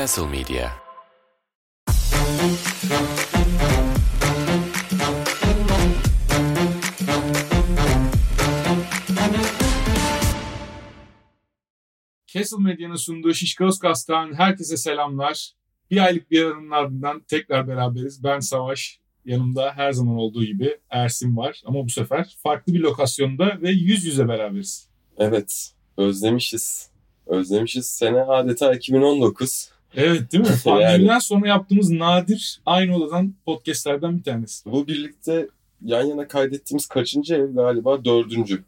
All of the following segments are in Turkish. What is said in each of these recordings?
Castle Media. Castle Medya'nın sunduğu Şişko Özkas'tan herkese selamlar. Bir aylık bir aranın ardından tekrar beraberiz. Ben Savaş, yanımda her zaman olduğu gibi Ersin var. Ama bu sefer farklı bir lokasyonda ve yüz yüze beraberiz. Evet, özlemişiz. Özlemişiz. Sene adeta 2019. Evet değil mi? Pandemiden sonra yaptığımız nadir aynı odadan podcastlerden bir tanesi. Bu birlikte yan yana kaydettiğimiz kaçıncı ev galiba? Dördüncü.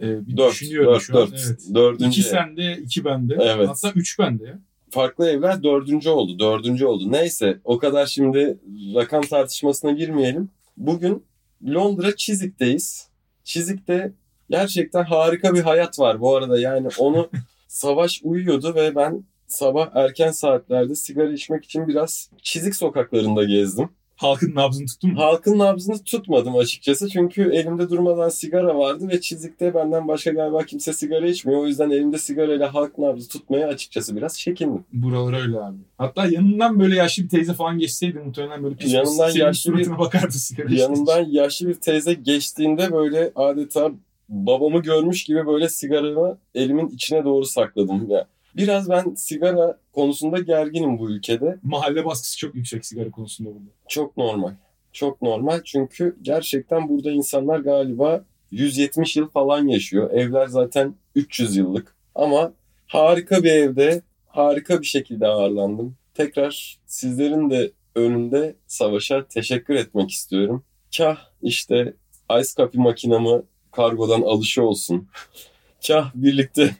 Ee, bir Dört, düşünüyorum dört, şu an. dört. Evet. Dördüncü İki ev. sende, iki bende. Evet. Hatta üç bende ya. Farklı evler dördüncü oldu. Dördüncü oldu. Neyse o kadar şimdi rakam tartışmasına girmeyelim. Bugün Londra Chiswick'teyiz. Chiswick'te gerçekten harika bir hayat var bu arada. Yani onu Savaş uyuyordu ve ben sabah erken saatlerde sigara içmek için biraz Chiswick sokaklarında gezdim. Halkın nabzını tuttun mu? Halkın nabzını tutmadım açıkçası. Çünkü elimde durmadan sigara vardı ve çizikte benden başka galiba kimse sigara içmiyor. O yüzden elimde sigarayla halk nabzı tutmaya açıkçası biraz çekindim. Buralar öyle abi. Hatta yanından böyle yaşlı bir teyze falan geçseydi muhtemelen böyle pis Yanından pis yaşlı bir- bakardı sigara içtiği Yanımdan için. yaşlı bir teyze geçtiğinde böyle adeta babamı görmüş gibi böyle sigaramı elimin içine doğru sakladım. Ya biraz ben sigara konusunda gerginim bu ülkede. Mahalle baskısı çok yüksek sigara konusunda burada. Çok normal. Çok normal çünkü gerçekten burada insanlar galiba 170 yıl falan yaşıyor. Evler zaten 300 yıllık. Ama harika bir evde harika bir şekilde ağırlandım. Tekrar sizlerin de önünde savaşa teşekkür etmek istiyorum. Kah işte ice coffee makinamı kargodan alışı olsun. Kah birlikte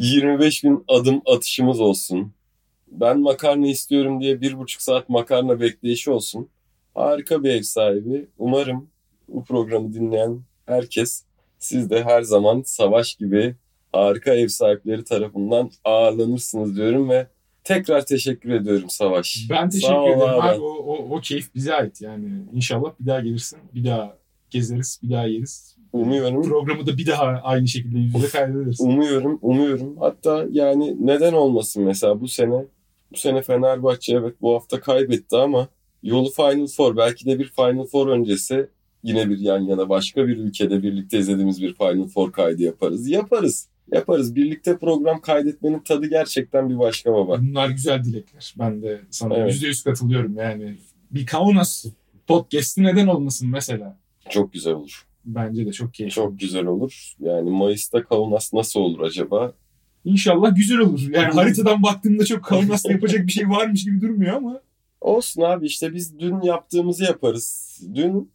25 bin adım atışımız olsun. Ben makarna istiyorum diye bir buçuk saat makarna bekleyişi olsun. Harika bir ev sahibi. Umarım bu programı dinleyen herkes siz de her zaman savaş gibi harika ev sahipleri tarafından ağırlanırsınız diyorum ve tekrar teşekkür ediyorum Savaş. Ben Sağ teşekkür ol ederim. abi. Abi, o, o, o keyif bize ait yani. İnşallah bir daha gelirsin. Bir daha gezeriz. Bir daha yeriz. Umuyorum. Programı da bir daha aynı şekilde yüz yüze kaydederiz. Umuyorum, umuyorum. Hatta yani neden olmasın mesela bu sene bu sene Fenerbahçe evet bu hafta kaybetti ama yolu Final Four belki de bir Final Four öncesi yine bir yan yana başka bir ülkede birlikte izlediğimiz bir Final Four kaydı yaparız. Yaparız. Yaparız. Birlikte program kaydetmenin tadı gerçekten bir başka baba. Bunlar güzel dilekler. Ben de sana Evet. yüzde yüz katılıyorum yani. Bir Kaunas podcast'i neden olmasın mesela? Çok güzel olur. Bence de çok keyifli. Çok güzel olur. Yani Mayıs'ta Kaunas nasıl olur acaba? İnşallah güzel olur. Yani haritadan baktığımda çok Kaunas'ta yapacak bir şey varmış gibi durmuyor ama Olsun abi işte biz dün yaptığımızı yaparız. Dün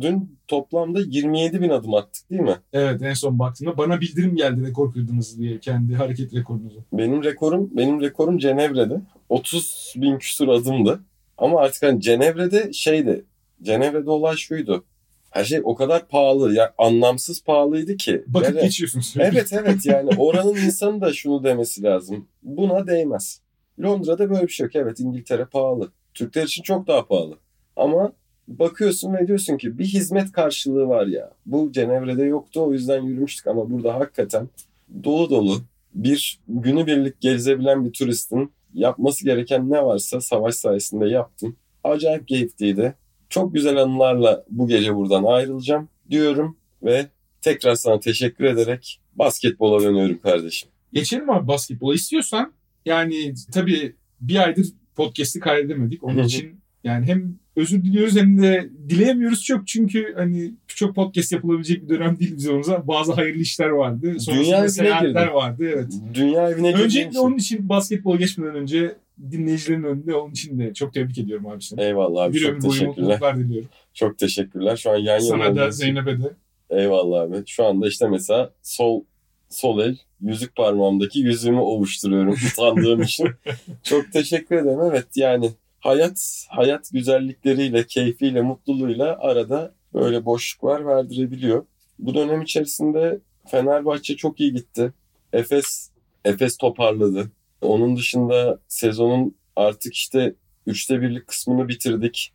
dün toplamda 27 bin adım attık değil mi? evet en son baktığımda bana bildirim geldi rekor kırdınız diye kendi hareket rekorunuzu. Benim rekorum benim rekorum Cenevre'de. 30 bin küsur adımdı. Ama artık hani Cenevre'de şeydi. Cenevre'de olay şuydu. Her şey o kadar pahalı. Ya anlamsız pahalıydı ki. Bakıp Yani- geçiyorsun sürekli. Evet evet yani oranın insanı da şunu demesi lazım. Buna değmez. Londra'da böyle bir şey yok. Evet İngiltere pahalı. Türkler için çok daha pahalı. Ama bakıyorsun ve diyorsun ki bir hizmet karşılığı var ya. Bu Cenevre'de yoktu o yüzden yürümüştük ama burada hakikaten dolu dolu bir günübirlik gezebilen bir turistin yapması gereken ne varsa savaş sayesinde yaptım. Acayip keyifliydi. Çok güzel anılarla bu gece buradan ayrılacağım diyorum ve tekrar sana teşekkür ederek basketbola dönüyorum kardeşim. Geçelim abi basketbola istiyorsan. Yani tabii bir aydır podcast'i kaydedemedik. Onun için yani hem özür diliyoruz hem de dileyemiyoruz çok çünkü hani çok podcast yapılabilecek bir dönem değil bize onun Bazı hayırlı işler vardı. Dünya Sonrasında evine seyahatler girdin. vardı evet. Dünya evine Öncelikle onun için basketbola geçmeden önce dinleyicilerin önünde onun için de çok tebrik ediyorum abi seni. Eyvallah abi bir çok ömür boyu mutluluklar diliyorum. Çok teşekkürler. Şu an yan yana Sana da Zeynep'e de. Eyvallah abi. Şu anda işte mesela sol sol el yüzük parmağımdaki yüzüğümü ovuşturuyorum utandığım için. Çok teşekkür ederim. Evet yani hayat hayat güzellikleriyle, keyfiyle, mutluluğuyla arada böyle boşluklar verdirebiliyor. Bu dönem içerisinde Fenerbahçe çok iyi gitti. Efes Efes toparladı. Onun dışında sezonun artık işte üçte birlik kısmını bitirdik.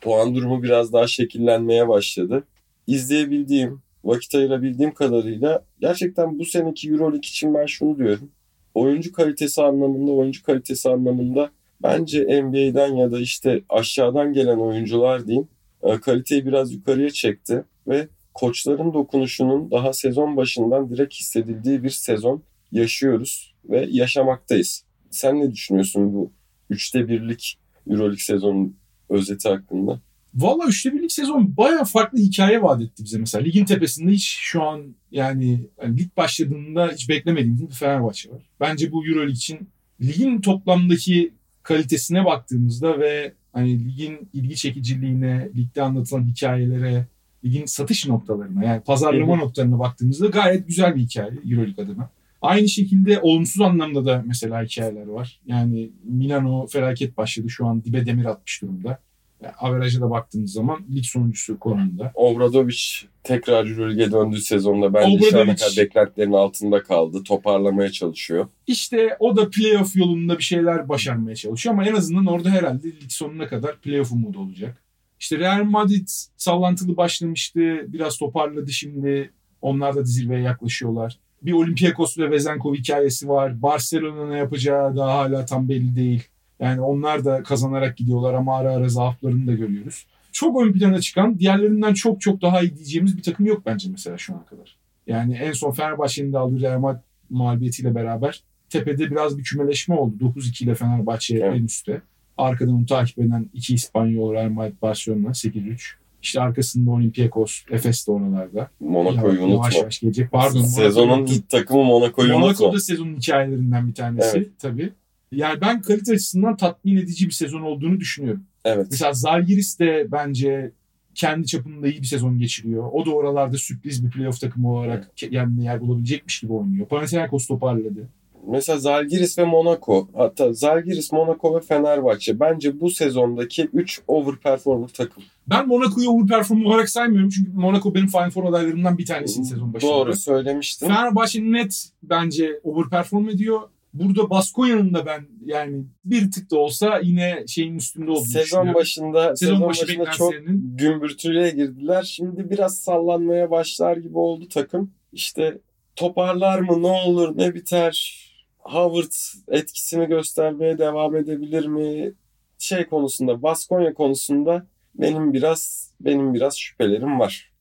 Puan durumu biraz daha şekillenmeye başladı. İzleyebildiğim, vakit ayırabildiğim kadarıyla gerçekten bu seneki Euroleague için ben şunu diyorum. oyuncu kalitesi anlamında, oyuncu kalitesi anlamında bence NBA'den ya da işte aşağıdan gelen oyuncular diyeyim e, kaliteyi biraz yukarıya çekti ve koçların dokunuşunun daha sezon başından direkt hissedildiği bir sezon yaşıyoruz ve yaşamaktayız. Sen ne düşünüyorsun bu üçte birlik Euroleague sezonun özeti hakkında? Valla üçte birlik sezon baya farklı hikaye vaat etti bize mesela. Ligin tepesinde hiç şu an yani, yani lig başladığında hiç beklemediğimiz bir Fenerbahçe var. Bence bu Euroleague için ligin toplamdaki kalitesine baktığımızda ve hani ligin ilgi çekiciliğine, ligde anlatılan hikayelere, ligin satış noktalarına yani pazarlama hı noktalarına baktığımızda gayet güzel bir hikaye Euroleague adına. Aynı şekilde olumsuz anlamda da mesela hikayeler var. Yani Milano felaket başladı. Şu an dibe demir atmış durumda. Yani averaja da baktığınız zaman lig sonuncusu konumunda. Obradovic tekrar Euroleague'e döndüğü sezonda bence Obradovic, şu ana kadar beklentilerin altında kaldı. Toparlamaya çalışıyor. İşte o da playoff yolunda bir şeyler başarmaya çalışıyor ama en azından orada herhalde lig sonuna kadar playoff umudu olacak. İşte Real Madrid sallantılı başlamıştı. Biraz toparladı şimdi. Onlar da zirveye yaklaşıyorlar. Bir Olympiakos ve Vezenkov hikayesi var. Barcelona ne yapacağı daha hala tam belli değil. Yani onlar da kazanarak gidiyorlar ama ara ara zaaflarını da görüyoruz. Çok ön plana çıkan, diğerlerinden çok çok daha iyi diyeceğimiz bir takım yok bence mesela şu ana kadar. Yani en son Fenerbahçe'nin de aldığı Real Madrid mağlubiyetiyle beraber tepede biraz bir kümeleşme oldu. 9-2 ile Fenerbahçe evet. en üstte. Arkadan onu takip eden iki İspanyol Real Madrid Barcelona 8-3. İşte arkasında Olympiakos, Efes de oralarda. Monaco'yu unutma. Yavaş yavaş gelecek. Pardon. Sezonun Monaco, takımı Monaco'yu Monaco unutma. Monaco da sezonun hikayelerinden bir tanesi evet. tabii. Yani ben kalite açısından tatmin edici bir sezon olduğunu düşünüyorum. Evet. Mesela Zalgiris de bence kendi çapında iyi bir sezon geçiriyor. O da oralarda sürpriz bir playoff takımı olarak kendine yer bulabilecekmiş gibi oynuyor. Panathinaikos toparladı. Mesela Zalgiris ve Monaco, hatta Zalgiris, Monaco ve Fenerbahçe bence bu sezondaki 3 overperformer takım. Ben Monaco'yu overperformer olarak saymıyorum çünkü Monaco benim Final Four adaylarımdan bir tanesi sezon başında. Doğru söylemiştin. Fenerbahçe net bence overperform ediyor. Burada Baskonya'nın da ben yani bir tık da olsa yine şeyin üstünde olduğunu Sezon başında sezon, sezon başı başında çok gümbürtülüğe girdiler. Şimdi biraz sallanmaya başlar gibi oldu takım. İşte toparlar mı ne olur ne biter Howard etkisini göstermeye devam edebilir mi? Şey konusunda, Baskonya konusunda benim biraz benim biraz şüphelerim var.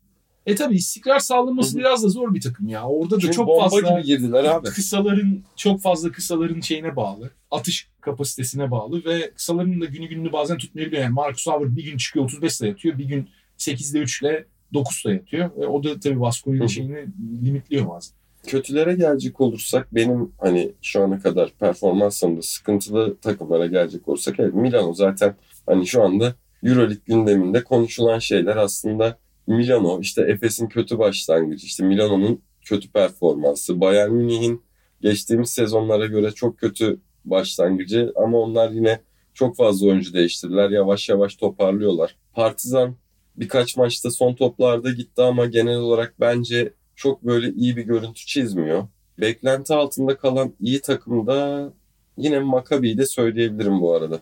E tabi istikrar sağlaması Hı-hı. biraz da zor bir takım ya. Orada da Çünkü çok bomba fazla gibi girdiler abi. Kısaların çok fazla kısaların şeyine bağlı. Atış kapasitesine bağlı ve kısaların da günü gününü bazen tutmayabiliyor. Yani Marcus Howard bir gün çıkıyor 35 ile yatıyor. Bir gün 8'de 3 ile 9 ile yatıyor. Ve o da tabii Baskonya'nın şeyini limitliyor bazen kötülere gelecek olursak benim hani şu ana kadar performansımda sıkıntılı takımlara gelecek olursak evet Milano zaten hani şu anda Euroleague gündeminde konuşulan şeyler aslında Milano işte Efes'in kötü başlangıcı işte Milano'nun kötü performansı Bayern Münih'in geçtiğimiz sezonlara göre çok kötü başlangıcı ama onlar yine çok fazla oyuncu değiştirdiler. Yavaş yavaş toparlıyorlar. Partizan birkaç maçta son toplarda gitti ama genel olarak bence çok böyle iyi bir görüntü çizmiyor. Beklenti altında kalan iyi takımda yine Maccabi'yi de söyleyebilirim bu arada.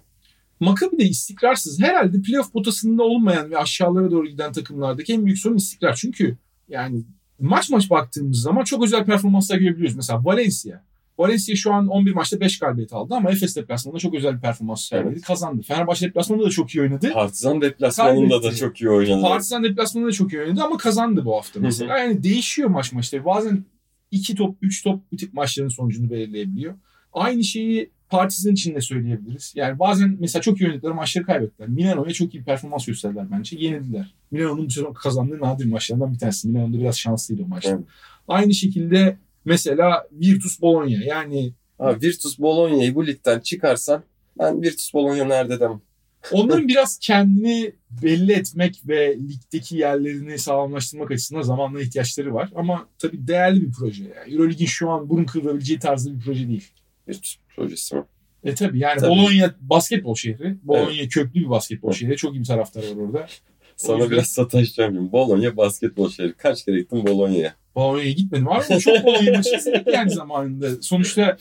Maccabi de istikrarsız. Herhalde playoff potasında olmayan ve aşağılara doğru giden takımlardaki en büyük sorun istikrar. Çünkü yani maç maç baktığımız zaman çok özel performanslar görebiliyoruz. Mesela Valencia. Valencia şu an 11 maçta 5 galibiyet aldı ama Efes deplasmanında çok özel bir performans sergiledi. Evet. Kazandı. Fenerbahçe deplasmanında da çok iyi oynadı. Partizan deplasmanında da çok iyi oynadı. Partizan deplasmanında da çok iyi oynadı ama kazandı bu hafta mesela. yani değişiyor maç maçta. Bazen 2 top, 3 top bu tip maçların sonucunu belirleyebiliyor. Aynı şeyi Partizan için de söyleyebiliriz. Yani bazen mesela çok iyi oynadıkları maçları kaybettiler. Milano'ya çok iyi performans gösterdiler bence. Yenildiler. Milano'nun bu sezon kazandığı nadir maçlarından bir tanesi. Milano'da biraz şanslıydı o maçta. Evet. Aynı şekilde Mesela Virtus Bologna yani Ha, Virtus Bologna'yı bu ligden çıkarsan ben Virtus Bologna nerede demem. Onların biraz kendini belli etmek ve ligdeki yerlerini sağlamlaştırmak açısından zamanla ihtiyaçları var. Ama tabii değerli bir proje. Yani Eurolig'in şu an burun kıvırabileceği tarzda bir proje değil. Virtus projesi mi? E tabii yani tabii. Bologna basketbol şehri. Bologna evet. köklü bir basketbol şehri. Çok iyi bir taraftar var orada. Sana yüzden... biraz sataşacağım. Bologna basketbol şehri. Kaç kere gittin Bologna'ya? Bologna'ya gitmedim abi ama çok Bologna maçı izledik yani zamanında. Sonuçta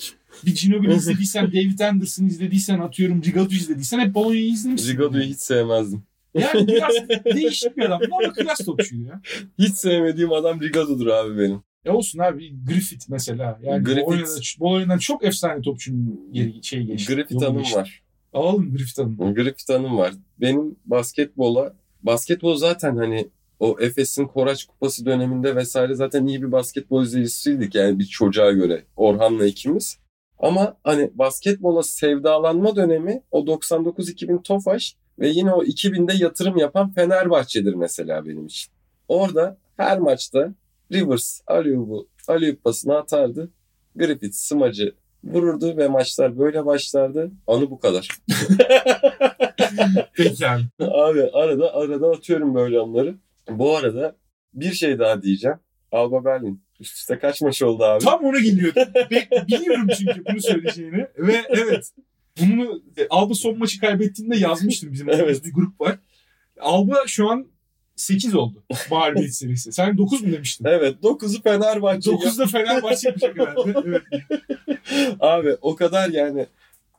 bir Ginobili izlediysen, David Anderson izlediysen, atıyorum Rigado izlediysen hep Bologna'yı izlemişsin. Yani. hiç sevmezdim. Yani biraz değişik bir adam ama klas topçuydu ya. Hiç sevmediğim adam Rigado'dur abi benim. E olsun abi Griffith mesela. Yani Griffith- oynanan, bol oynanan çok efsane topçunun yeri şey geçti. Griffith Hanım geçti. var. Alalım Griffith Hanım. Griffith Hanım var. Benim basketbola, basketbol zaten hani o Efes'in Koraç Kupası döneminde vesaire zaten iyi bir basketbol izleyicisiydik yani bir çocuğa göre Orhan'la ikimiz. Ama hani basketbola sevdalanma dönemi o 99-2000 Tofaş ve yine o 2000'de yatırım yapan Fenerbahçe'dir mesela benim için. Orada her maçta Rivers Aliyub'u Aliyub pasını atardı. Griffith smacı vururdu ve maçlar böyle başlardı. Anı bu kadar. Peki abi. Abi arada arada atıyorum böyle anları. Bu arada bir şey daha diyeceğim. Alba Berlin. Üst üste kaç maç oldu abi? Tam ona geliyordu. Be- biliyorum çünkü bunu söyleyeceğini. Ve evet. Bunu e, Alba son maçı kaybettiğinde yazmıştım bizim evet. bir grup var. Alba şu an 8 oldu mağlubiyet serisi. Sen 9 mu demiştin? Evet 9'u Fenerbahçe. 9'da Fenerbahçe yapacak herhalde. Evet. Abi o kadar yani.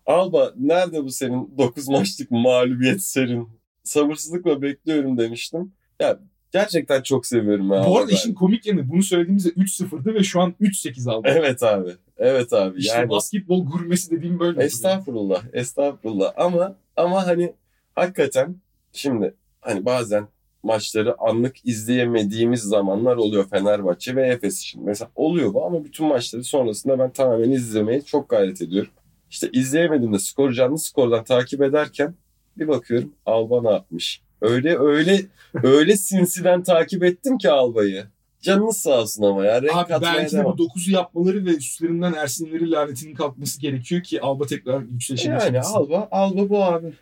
Alba nerede bu senin 9 maçlık mağlubiyet serin? Sabırsızlıkla bekliyorum demiştim. Ya gerçekten çok seviyorum ya. Bu arada işin komik yanı bunu söylediğimizde 3-0'dı ve şu an 3-8 aldı. Evet abi. Evet abi. İşte yani basketbol gurmesi dediğim böyle. oluyor. Estağfurullah, estağfurullah. Ama ama hani hakikaten şimdi hani bazen maçları anlık izleyemediğimiz zamanlar oluyor Fenerbahçe ve Efes için. Mesela oluyor bu ama bütün maçları sonrasında ben tamamen izlemeye çok gayret ediyorum. İşte izleyemediğimde skor canlı skordan takip ederken bir bakıyorum Alba ne yapmış. Öyle öyle öyle sinsiden takip ettim ki Alba'yı. Canınız sağ olsun ama ya. Renk Abi belki de bu 9'u yapmaları ve üstlerinden Ersinleri lanetinin kalkması gerekiyor ki Alba tekrar yükselişe Yani geçebilsin. Alba, Alba bu abi.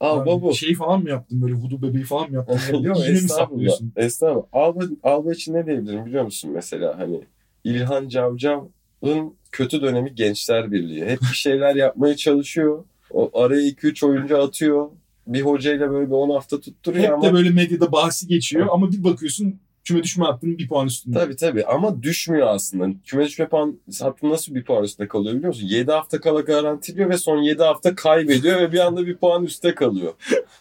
Alba Abi bu. Şey falan mı yaptın böyle vudu bebeği falan mı yaptın? Yine mi estağfurullah. Estağfurullah. Alba, Alba için ne diyebilirim biliyor musun mesela hani İlhan Cavcav'ın kötü dönemi Gençler Birliği. Hep bir şeyler yapmaya çalışıyor. O araya 2-3 oyuncu atıyor. Bir hocayla böyle bir 10 hafta tutturuyor Hep ama de böyle medyada bahsi geçiyor ama bir bakıyorsun küme düşme hattının bir puan üstünde. Tabii tabii ama düşmüyor aslında. Küme düşme puan hattı nasıl bir puan üstte kalıyor biliyor musun? 7 hafta kala garantiliyor ve son 7 hafta kaybediyor ve bir anda bir puan üstte kalıyor.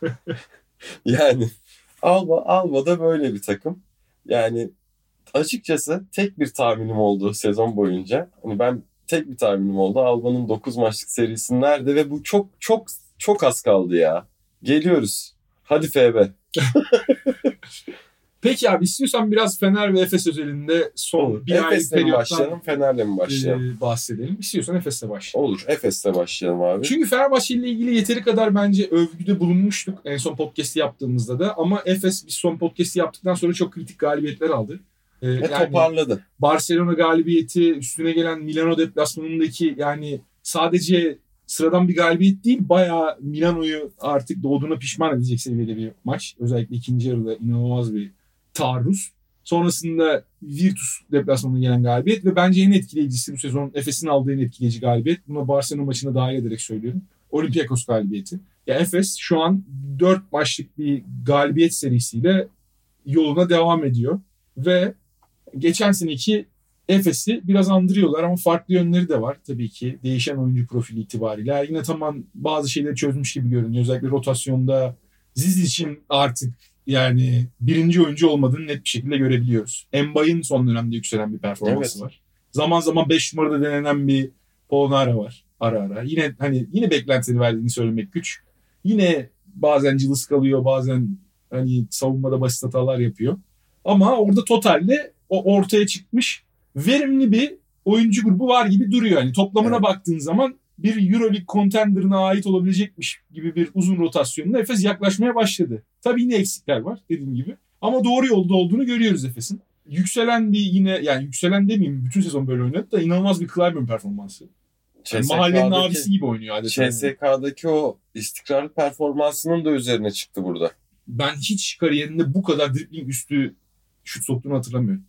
yani Alba, Alba da böyle bir takım. Yani açıkçası tek bir tahminim oldu sezon boyunca. Hani ben tek bir tahminim oldu. Alba'nın 9 maçlık serisi nerede ve bu çok çok çok az kaldı ya. Geliyoruz. Hadi FB. Peki abi istiyorsan biraz Fener ve Efes özelinde son Olur. bir Efes'le mi periyottan başlayalım, Fener'le mi başlayalım? e, bahsedelim. İstiyorsan Efes'le başlayalım. Olur. Efes'le başlayalım abi. Çünkü Fenerbahçe ile ilgili yeteri kadar bence övgüde bulunmuştuk en son podcast'i yaptığımızda da. Ama Efes biz son podcast'i yaptıktan sonra çok kritik galibiyetler aldı. Ee, Ve yani toparladı. Barcelona galibiyeti, üstüne gelen Milano deplasmanındaki yani sadece sıradan bir galibiyet değil bayağı Milano'yu artık doğduğuna pişman edecek seviyede bir maç. Özellikle ikinci yarıda inanılmaz bir taarruz. Sonrasında Virtus deplasmanına gelen galibiyet ve bence en etkileyicisi bu sezon Efes'in aldığı en etkileyici galibiyet. Buna Barcelona maçına dahil ederek söylüyorum. Olympiakos galibiyeti. Ya Efes şu an 4 maçlık bir galibiyet serisiyle yoluna devam ediyor. Ve geçen seneki Efes'i biraz andırıyorlar ama farklı yönleri de var tabii ki. Değişen oyuncu profili itibariyle. Yine tamam bazı şeyleri çözmüş gibi görünüyor. Özellikle rotasyonda Ziz için artık yani birinci oyuncu olmadığını net bir şekilde görebiliyoruz. Embay'ın son dönemde yükselen bir performansı Evet. var. Zaman zaman 5 numarada denenen bir Polonara var ara ara. Yine hani yine beklentileri verdiğini söylemek güç. Yine bazen cılız kalıyor, bazen hani savunmada basit hatalar yapıyor. Ama orada totalde o ortaya çıkmış verimli bir oyuncu grubu var gibi duruyor. Yani toplamına Evet. baktığın zaman bir Euroleague contender'ına ait olabilecekmiş gibi bir uzun rotasyonla Efes yaklaşmaya başladı. Tabii yine eksikler var dediğim gibi. Ama doğru yolda olduğunu görüyoruz Efes'in. Yükselen bir yine yani yükselen demeyeyim bütün sezon böyle oynadı da inanılmaz bir Clyburn performansı. Yani mahallenin abisi gibi oynuyor adeta. CSK'daki o istikrarlı performansının da üzerine çıktı burada. ben hiç kariyerinde bu kadar dribbling üstü şut soktuğunu hatırlamıyorum.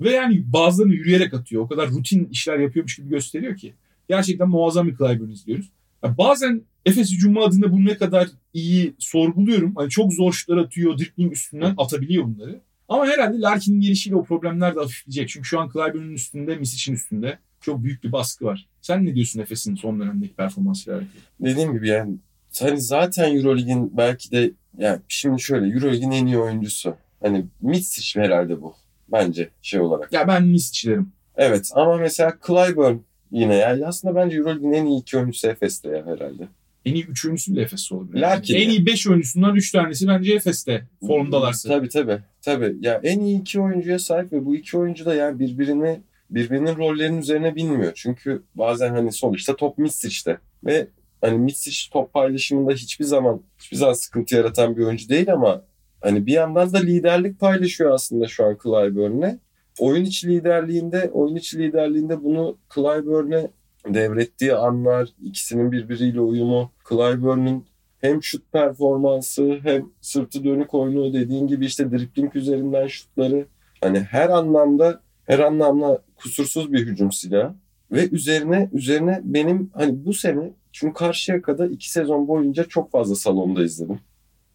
Ve yani bazılarını yürüyerek atıyor. O kadar rutin işler yapıyormuş gibi gösteriyor ki. Gerçekten muazzam bir Clyburn izliyoruz. Ya bazen Efes hücumu adına bunu ne kadar iyi sorguluyorum. Hani çok zor şutlar atıyor, dribbling üstünden atabiliyor bunları. Ama herhalde Larkin'in gelişiyle o problemler de hafifleyecek. Çünkü şu an Clyburn'un üstünde, Misic'in üstünde çok büyük bir baskı var. Sen ne diyorsun Efes'in son dönemdeki performansıyla alakalı? Dediğim gibi yani hani zaten Eurolig'in belki de yani şimdi şöyle Eurolig'in en iyi oyuncusu. Hani Mitsic herhalde bu. bence şey olarak. Ya ben Misic'lerim. Evet ama mesela Clyburn yine ya aslında bence Euroleague'in en iyi iki oyuncusu Efes'te ya herhalde. En iyi 3 oyuncusu bile Efes'te olabilir. Larkin en iyi 5 oyuncusundan 3 tanesi bence Efes'te formdalarsa. Tabii tabii. Tabii. Ya en iyi iki oyuncuya sahip ve bu iki oyuncu da yani birbirini birbirinin rollerinin üzerine binmiyor. Çünkü bazen hani sonuçta top Mitsic'te ve hani Mitsic top paylaşımında hiçbir zaman hiçbir zaman sıkıntı yaratan bir oyuncu değil ama hani bir yandan da liderlik paylaşıyor aslında şu an Clyburn'le. Oyun içi liderliğinde, oyun içi liderliğinde bunu Clyburn'e devrettiği anlar, ikisinin birbiriyle uyumu, Clyburn'un hem şut performansı hem sırtı dönük oyunu dediğin gibi işte dribling üzerinden şutları hani her anlamda her anlamda kusursuz bir hücum silahı ve üzerine üzerine benim hani bu sene çünkü Karşıyaka'da iki sezon boyunca çok fazla salonda izledim.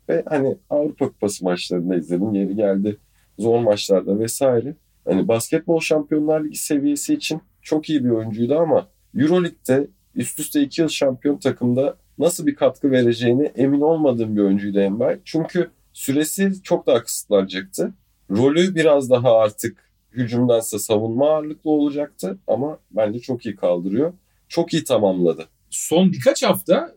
Ve hani Avrupa Kupası maçlarında izledim. Yeri geldi zor maçlarda vesaire. Hani basketbol şampiyonlar ligi seviyesi için çok iyi bir oyuncuydu ama Euroleague'de üst üste iki yıl şampiyon takımda nasıl bir katkı vereceğini emin olmadığım bir oyuncuydu Emre. Çünkü süresi çok daha kısıtlanacaktı. Rolü biraz daha artık hücumdansa savunma ağırlıklı olacaktı ama bence çok iyi kaldırıyor. Çok iyi tamamladı. Son birkaç hafta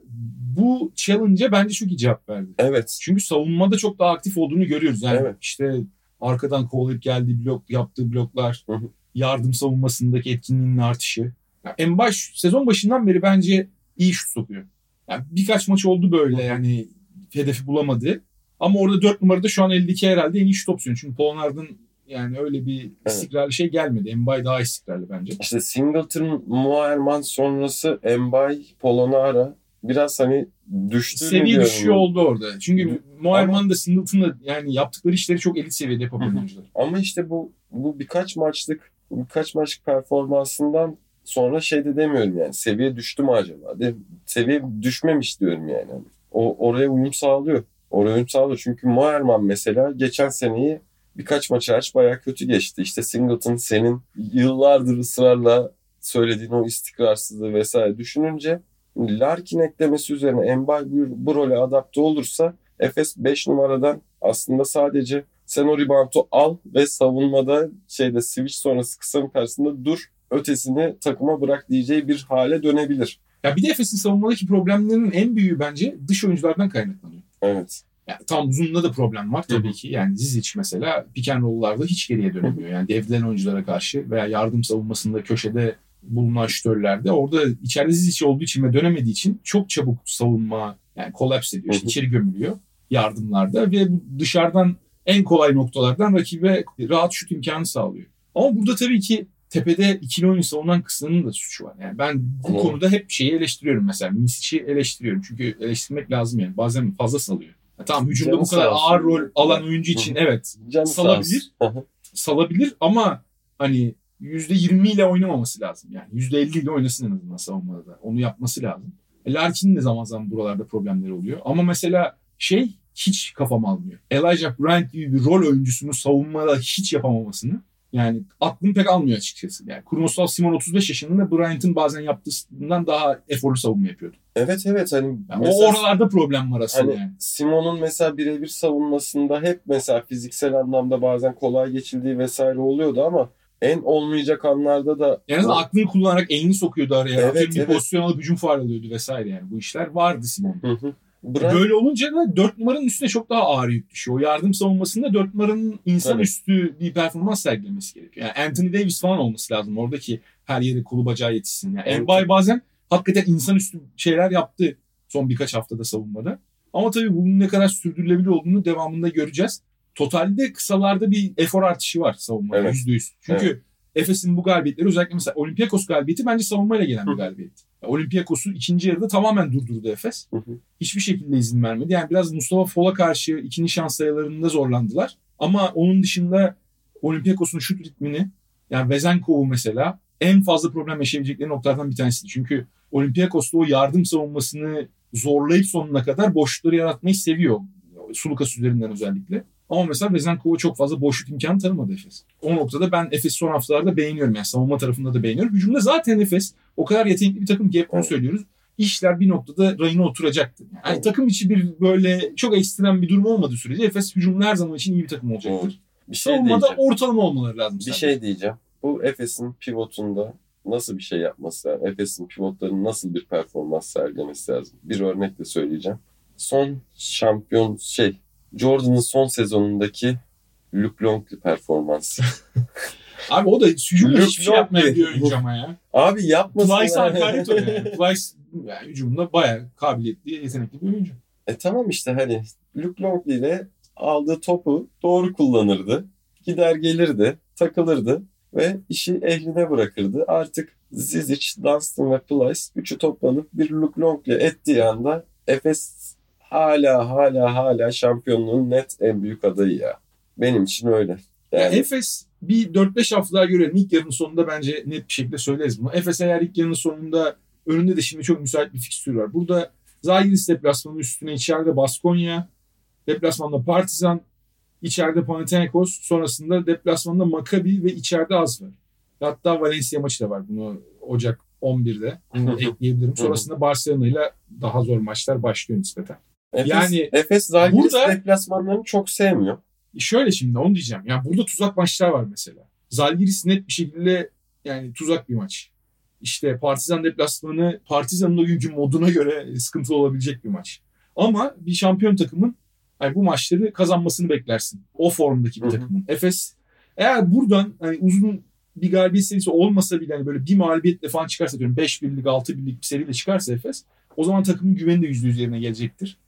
bu challenge'a bence çok iyi cevap verdi. Evet. Çünkü savunmada çok daha aktif olduğunu görüyoruz. Yani Evet. işte arkadan kovalayıp geldiği blok, yaptığı bloklar, Hı hı. yardım savunmasındaki etkinliğinin artışı. Ya en baş sezon başından beri bence iyi şut sokuyor. Yani birkaç maç oldu böyle yani hedefi bulamadı. Ama orada 4 numarada şu an eldeki herhalde en iyi şut opsiyonu. Çünkü Polnard'ın yani öyle bir istikrarlı şey gelmedi. Embay daha istikrarlı bence. İşte Singleton, Muayerman sonrası Embay, Polonara biraz hani düştü. Seviye düşüyor oldu orada. Çünkü Ama- Moerman da Singleton'da yani yaptıkları işleri çok elit seviyede Hı hı. oyuncular. Ama işte bu bu birkaç maçlık birkaç maçlık performansından sonra şey de demiyorum yani seviye düştü mü acaba? De, seviye düşmemiş diyorum yani. O oraya uyum sağlıyor. Oraya uyum sağlıyor. Çünkü Moerman mesela geçen seneyi birkaç maç hariç bayağı kötü geçti. İşte Singleton senin yıllardır ısrarla söylediğin o istikrarsızlığı vesaire düşününce Larkin eklemesi üzerine Embay bu, role adapte olursa Efes 5 numaradan aslında sadece sen o reboundu al ve savunmada şeyde switch sonrası kısanın karşısında dur ötesini takıma bırak diyeceği bir hale dönebilir. Ya bir de Efes'in savunmadaki problemlerinin en büyüğü bence dış oyunculardan kaynaklanıyor. Evet. Yani tam uzunluğunda da problem var tabii ki. Yani Zizic mesela pick and roll'larda hiç geriye dönemiyor. Yani devrilen oyunculara karşı veya yardım savunmasında köşede bulunan şütörlerde orada içeride Zizic olduğu için ve dönemediği için çok çabuk savunma yani kolaps ediyor. İşte içeri gömülüyor yardımlarda ve dışarıdan en kolay noktalardan rakibe rahat şut imkanı sağlıyor. Ama burada tabii ki tepede ikili oyun savunan kısmının da suçu var. Yani ben bu Hı. konuda hep şeyi eleştiriyorum mesela. Misic'i eleştiriyorum. Çünkü eleştirmek lazım yani. Bazen fazla salıyor. Ya tamam hücumda Canı bu kadar ağır rol alan oyuncu için evet Canı Salabilir. salabilir ama hani %20 ile oynamaması lazım. Yani %50 ile oynasın en azından savunmada da. Onu yapması lazım. E, Larkin'in de zaman zaman buralarda problemleri oluyor. Ama mesela şey hiç kafam almıyor. Elijah Bryant gibi bir rol oyuncusunu savunmada hiç yapamamasını yani aklım pek almıyor açıkçası. Yani Kurnoslav Simon 35 yaşında Bryant'ın bazen yaptığından daha eforlu savunma yapıyordu. Evet evet hani Yani mesela o oralarda problem var aslında Hani yani. Simon'un mesela birebir savunmasında hep mesela fiziksel anlamda bazen kolay geçildiği vesaire oluyordu ama en olmayacak anlarda da En azından aklını kullanarak elini sokuyordu araya. Evet, Atıyorum bir evet. pozisyon alıp hücum faal alıyordu vesaire yani. Bu işler vardı Simon. Hı hı. Bryant Böyle olunca da 4 numaranın üstüne çok daha ağır yük düşüyor. O yardım savunmasında 4 numaranın insan Tabii. üstü bir performans sergilemesi gerekiyor. Yani Anthony Davis falan olması lazım. Oradaki her yere kolu bacağı yetişsin. Yani Evet. Embay bazen hakikaten insan üstü şeyler yaptı son birkaç haftada savunmada. Ama tabii bunun ne kadar sürdürülebilir olduğunu devamında göreceğiz. Totalde kısalarda bir efor artışı var savunmada Evet. %100. Çünkü Efes'in bu galibiyetleri özellikle mesela Olympiakos galibiyeti bence savunmayla gelen bir galibiyet. Olympiakos'u ikinci yarıda tamamen durdurdu Efes. Hı hı. Hiçbir şekilde izin vermedi. Yani biraz Mustafa Fol'a karşı ikinci şans sayılarında zorlandılar. Ama onun dışında Olympiakos'un şut ritmini yani Vezenkov'u mesela en fazla problem yaşayabilecekleri noktalardan bir tanesi. Çünkü Olympiakos'ta o yardım savunmasını zorlayıp sonuna kadar boşlukları yaratmayı seviyor. Sulukas üzerinden özellikle. Ama mesela Vezenkov'a çok fazla boşluk imkanı tanımadı Efes. O noktada ben Efes son haftalarda beğeniyorum. Yani savunma tarafında da beğeniyorum. Hücumda zaten Efes o kadar yetenekli bir takım ki hep Evet. söylüyoruz. İşler bir noktada rayına oturacaktır. Yani Evet. takım içi bir böyle çok ekstrem bir durum olmadığı sürece Efes hücumda her zaman için iyi bir takım olacaktır. Bir şey Savunmada diyeceğim. ortalama olmaları lazım. Bir sadece. şey diyeceğim. Bu Efes'in pivotunda nasıl bir şey yapması lazım? Efes'in pivotların nasıl bir performans sergilemesi lazım? Bir örnek de söyleyeceğim. Son şampiyon şey Jordan'ın son sezonundaki Luke Longley performansı. Abi o da hücumda Luke hiçbir şey yapmayan bir oyuncu ama ya. Abi yapmasın. Plyce hakaret o yani. Plyce yani hücumda bayağı kabiliyetli, yetenekli bir oyuncu. E tamam işte hani Luke Longley ile aldığı topu doğru kullanırdı. Gider gelirdi, takılırdı ve işi ehline bırakırdı. Artık Zizic, Dunstan ve Plyce üçü toplanıp bir Luke Longley ettiği anda Efes hala hala hala şampiyonluğun net en büyük adayı ya. Benim için öyle. Yani Yani Efes bir 4-5 hafta daha görelim. İlk yarının sonunda bence net bir şekilde söyleriz bunu. Efes eğer ilk yarının sonunda önünde de şimdi çok müsait bir fikstür var. Burada Zagiris deplasmanı üstüne içeride Baskonya, deplasmanda Partizan, içeride Panathinaikos, sonrasında deplasmanda Maccabi ve içeride Az var. Hatta Valencia maçı da var. Bunu Ocak 11'de bunu ekleyebilirim. Sonrasında Barcelona ile daha zor maçlar başlıyor nispeten. Efes, yani Efes Zalgiris deplasmanlarını çok sevmiyor. Şöyle şimdi onu diyeceğim. Yani burada tuzak maçlar var mesela. Zalgiris net bir şekilde yani tuzak bir maç. İşte Partizan deplasmanı Partizan'ın o günkü moduna göre sıkıntılı olabilecek bir maç. Ama bir şampiyon takımın yani bu maçları kazanmasını beklersin. O formdaki bir Hı hı. takımın. Efes eğer buradan hani uzun bir galibiyet serisi olmasa bile hani böyle bir mağlubiyetle falan çıkarsa diyorum 5 birlik 6 birlik bir seriyle çıkarsa Efes o zaman takımın güveni de %100 yerine gelecektir.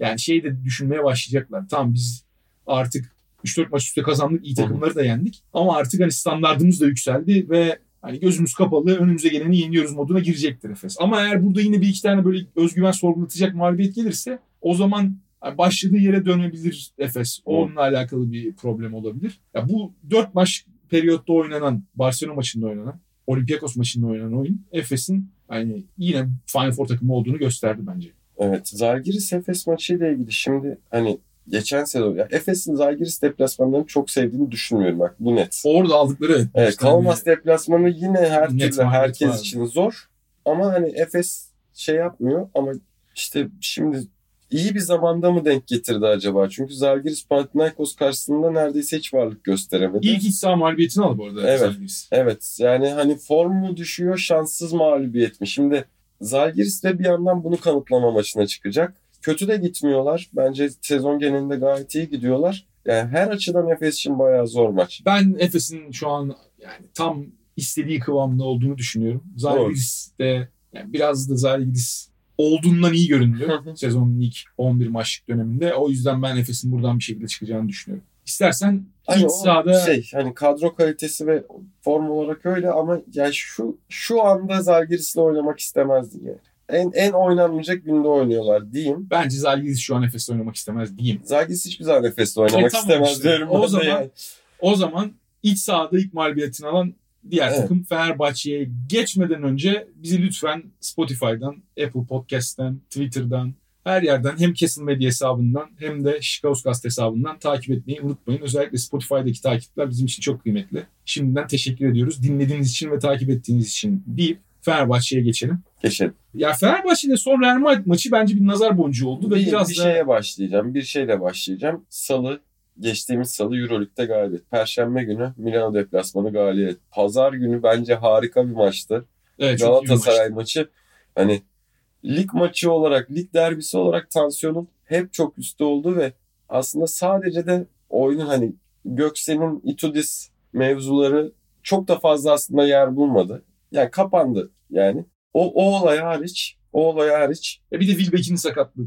Yani şeyi de düşünmeye başlayacaklar. Tamam biz artık 3-4 maç üstte kazandık. iyi takımları da yendik. Ama artık hani standartımız da yükseldi ve hani gözümüz kapalı önümüze geleni yeniyoruz moduna girecektir Efes. Ama eğer burada yine bir iki tane böyle özgüven sorgulatacak mağlubiyet gelirse o zaman başladığı yere dönebilir Efes. Onunla alakalı bir problem olabilir. Ya bu 4 maç periyotta oynanan Barcelona maçında oynanan Olympiakos maçında oynanan oyun Efes'in hani yine Final Four takımı olduğunu gösterdi bence. Evet. Zalgiris Efes maçıyla ilgili şimdi hani geçen sezon ya Efes'in Zalgiris deplasmanlarını çok sevdiğini düşünmüyorum bak bu net. Orada aldıkları evet, hani- Kaunas deplasmanı yine her Net türlü herkes var. için zor. Ama hani Efes şey yapmıyor ama işte şimdi iyi bir zamanda mı denk getirdi acaba? Çünkü Zalgiris Panathinaikos karşısında neredeyse hiç varlık gösteremedi. İlk iç saha mağlubiyetini aldı bu arada. Evet. Zalgiris. Evet yani hani form mu düşüyor şanssız mağlubiyet mi? Şimdi Zalgiris de bir yandan bunu kanıtlama maçına çıkacak. Kötü de gitmiyorlar. Bence sezon genelinde gayet iyi gidiyorlar. Yani her açıdan Efes için bayağı zor maç. Ben Efes'in şu an yani tam istediği kıvamda olduğunu düşünüyorum. Zalgiris de yani biraz da Zalgiris olduğundan iyi görünüyor sezonun ilk 11 maçlık döneminde. O yüzden ben Efes'in buradan bir şekilde çıkacağını düşünüyorum. İstersen Hani iç sahada şey hani kadro kalitesi ve form olarak öyle ama ya şu şu anda Zalgiris'le oynamak istemezdim yani. En en oynanmayacak günde oynuyorlar diyeyim. bence Zalgiris şu an Efes'te oynamak istemez diyeyim. Zalgiris hiçbir zaman Efes'le oynamak E, tamam istemez işte. diyorum. O zaman- yani. O zaman iç sahada ilk mağlubiyetini alan diğer Evet. takım Fenerbahçe'ye geçmeden önce bizi lütfen Spotify'dan, Apple Podcast'ten, Twitter'dan, her yerden hem Kesin Medya hesabından hem de Şikauscast hesabından takip etmeyi unutmayın. Özellikle Spotify'daki takipler bizim için çok kıymetli. Şimdiden teşekkür ediyoruz. Dinlediğiniz için ve takip ettiğiniz için deyip Fenerbahçe'ye geçelim. Geçelim. Ya Fenerbahçe'de son Real Madrid maçı bence bir nazar boncuğu oldu ve bir, biraz bir da şeye başlayacağım. Bir şeyle başlayacağım. Salı geçtiğimiz salı Euroleague'de galibiyet. Perşembe günü Milano deplasmanı galibiyet. Pazar günü bence harika bir maçtı. evet, bir maçtı. Galatasaray maçı hani lig maçı olarak, lig derbisi olarak tansiyonun hep çok üstte oldu ve aslında sadece de oyunun hani Göksel'in Itudis mevzuları çok da fazla aslında yer bulmadı. Yani kapandı yani. O, o olay hariç, o olay hariç E bir de Wilbeck'in sakatlığı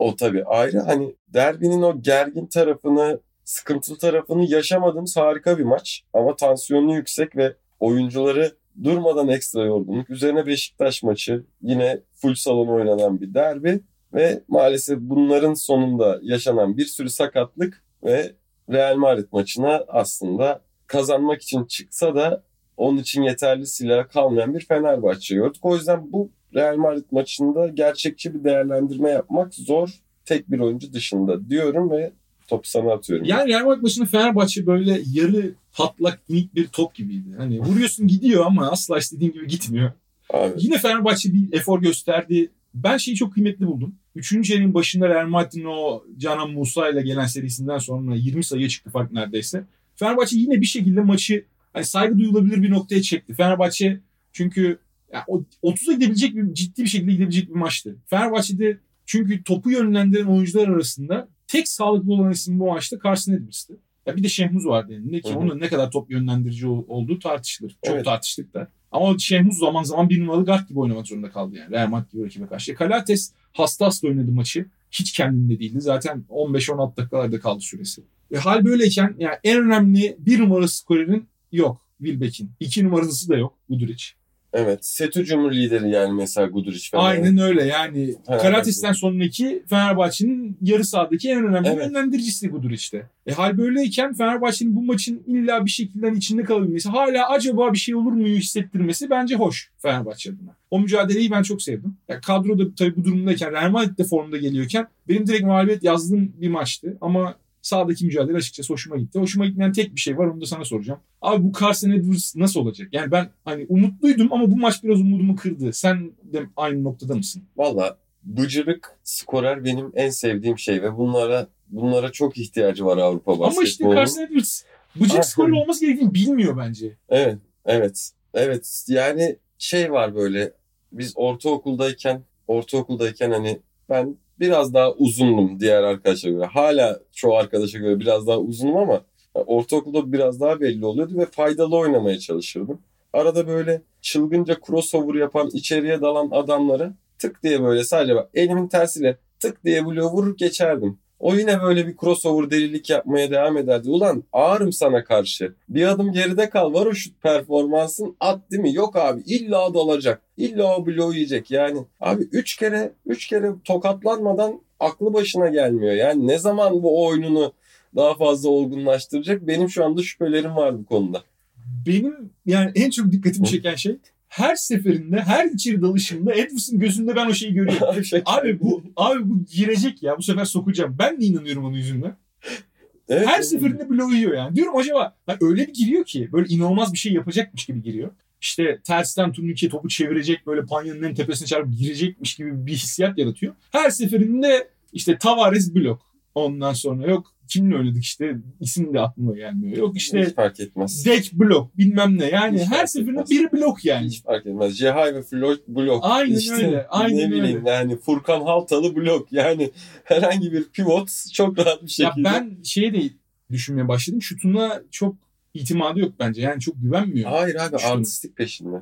o tabii ayrı hani derbinin o gergin tarafını, sıkıntılı tarafını yaşamadığımız harika bir maç. Ama tansiyonu yüksek ve oyuncuları durmadan ekstra yorgunluk. Üzerine Beşiktaş maçı yine full salon oynanan bir derbi. Ve maalesef bunların sonunda yaşanan bir sürü sakatlık ve Real Madrid maçına aslında kazanmak için çıksa da onun için yeterli silah kalmayan bir Fenerbahçe gördük. O yüzden bu Real Madrid maçında gerçekçi bir değerlendirme yapmak zor tek bir oyuncu dışında diyorum ve topu sana atıyorum. Yani Real Madrid maçında Fenerbahçe böyle yarı patlak minik bir top gibiydi. Hani vuruyorsun gidiyor ama asla istediğin gibi gitmiyor. Abi, Yine Fenerbahçe bir efor gösterdi. Ben şeyi çok kıymetli buldum. Üçüncü yarının başında Real Madrid'in o Canan Musa ile gelen serisinden sonra 20 sayıya çıktı fark neredeyse. Fenerbahçe yine bir şekilde maçı hani saygı duyulabilir bir noktaya çekti. Fenerbahçe çünkü yani 30'a gidebilecek bir ciddi bir şekilde gidebilecek bir maçtı. Fenerbahçe'de çünkü topu yönlendiren oyuncular arasında tek sağlıklı olan isim bu maçta Carson Edwards'tı. Ya bir de Şehmuz vardı elinde ki onun ne kadar top yönlendirici ol- olduğu tartışılır. Çok Evet. tartıştık da. Ama Şehmuz zaman zaman bir numaralı guard gibi oynamak zorunda kaldı yani. Real Madrid gibi rakibe karşı. Kalates hasta hasta oynadı maçı. Hiç kendinde değildi. Zaten 15-16 dakikalarda kaldı süresi. E, hal böyleyken yani en önemli bir numaralı skorerin yok. Wilbeck'in. İki numarası da yok Guduric. Evet. Set hücumu lideri yani mesela Guduric falan. Aynen öyle yani. Evet. Karates'ten sonraki Fenerbahçe'nin yarı sahadaki en önemli Evet. yönlendiricisi Guduric'te. E hal böyleyken Fenerbahçe'nin bu maçın illa bir şekilde içinde kalabilmesi, hala acaba bir şey olur mu hissettirmesi bence hoş Fenerbahçe adına. O mücadeleyi ben çok sevdim. Ya kadroda tabii bu durumdayken, Real Madrid de formda geliyorken benim direkt mağlubiyet yazdığım bir maçtı. Ama sahadaki mücadele açıkçası hoşuma gitti. Hoşuma gitmeyen tek bir şey var onu da sana soracağım. Abi bu Carson Edwards nasıl olacak? Yani ben hani umutluydum ama bu maç biraz umudumu kırdı. Sen de aynı noktada mısın? Valla bıcırık skorer benim en sevdiğim şey ve bunlara bunlara çok ihtiyacı var Avrupa Ama işte. Carson Edwards bıcık skorlu evet. olması gerektiğini bilmiyor bence. Evet, evet. Evet, yani şey var böyle biz ortaokuldayken ortaokuldayken hani ben biraz daha uzundum diğer arkadaşa göre. Hala çoğu arkadaşa göre biraz daha uzunum ama ortaokulda biraz daha belli oluyordu ve faydalı oynamaya çalışırdım. Arada böyle çılgınca crossover yapan, içeriye dalan adamları tık diye böyle sadece bak elimin tersiyle tık diye bloğu vurur geçerdim. O yine böyle bir crossover delilik yapmaya devam ederdi. Ulan ağırım sana karşı. Bir adım geride kal. Var o şut performansın. At değil mi? Yok abi. İlla dalacak. İlla o bloğu yiyecek. Yani abi üç kere üç kere tokatlanmadan aklı başına gelmiyor. Yani ne zaman bu oyununu daha fazla olgunlaştıracak? Benim şu anda şüphelerim var bu konuda. Benim yani en çok dikkatimi çeken şey her seferinde her içeri dalışımda Edwards'ın gözünde ben o şeyi görüyorum. abi bu abi bu girecek ya bu sefer sokacağım. Ben de inanıyorum onun yüzünden. Evet, Her seferinde bloğu yiyor yani. Diyorum acaba ha, öyle bir giriyor ki böyle inanılmaz bir şey yapacakmış gibi giriyor. İşte tersten turnike topu çevirecek böyle panyanın en tepesine çarpıp girecekmiş gibi bir hissiyat yaratıyor. Her seferinde işte Tavares blok. Ondan sonra yok kimle oynadık işte isim de aklıma gelmiyor. Yok işte Hiç fark etmez. Dek blok bilmem ne. Yani Hiç her seferinde biri blok yani. Hiç fark etmez. Cehay ve Floyd blok. Aynen İşte öyle, aynen ne bileyim öyle. yani Furkan Haltalı blok. Yani herhangi bir pivot çok rahat bir Ya şekilde. ben şeye de düşünmeye başladım. Şutuna çok itimadı yok bence. Yani çok güvenmiyor. Hayır abi Şunu. artistik peşinde.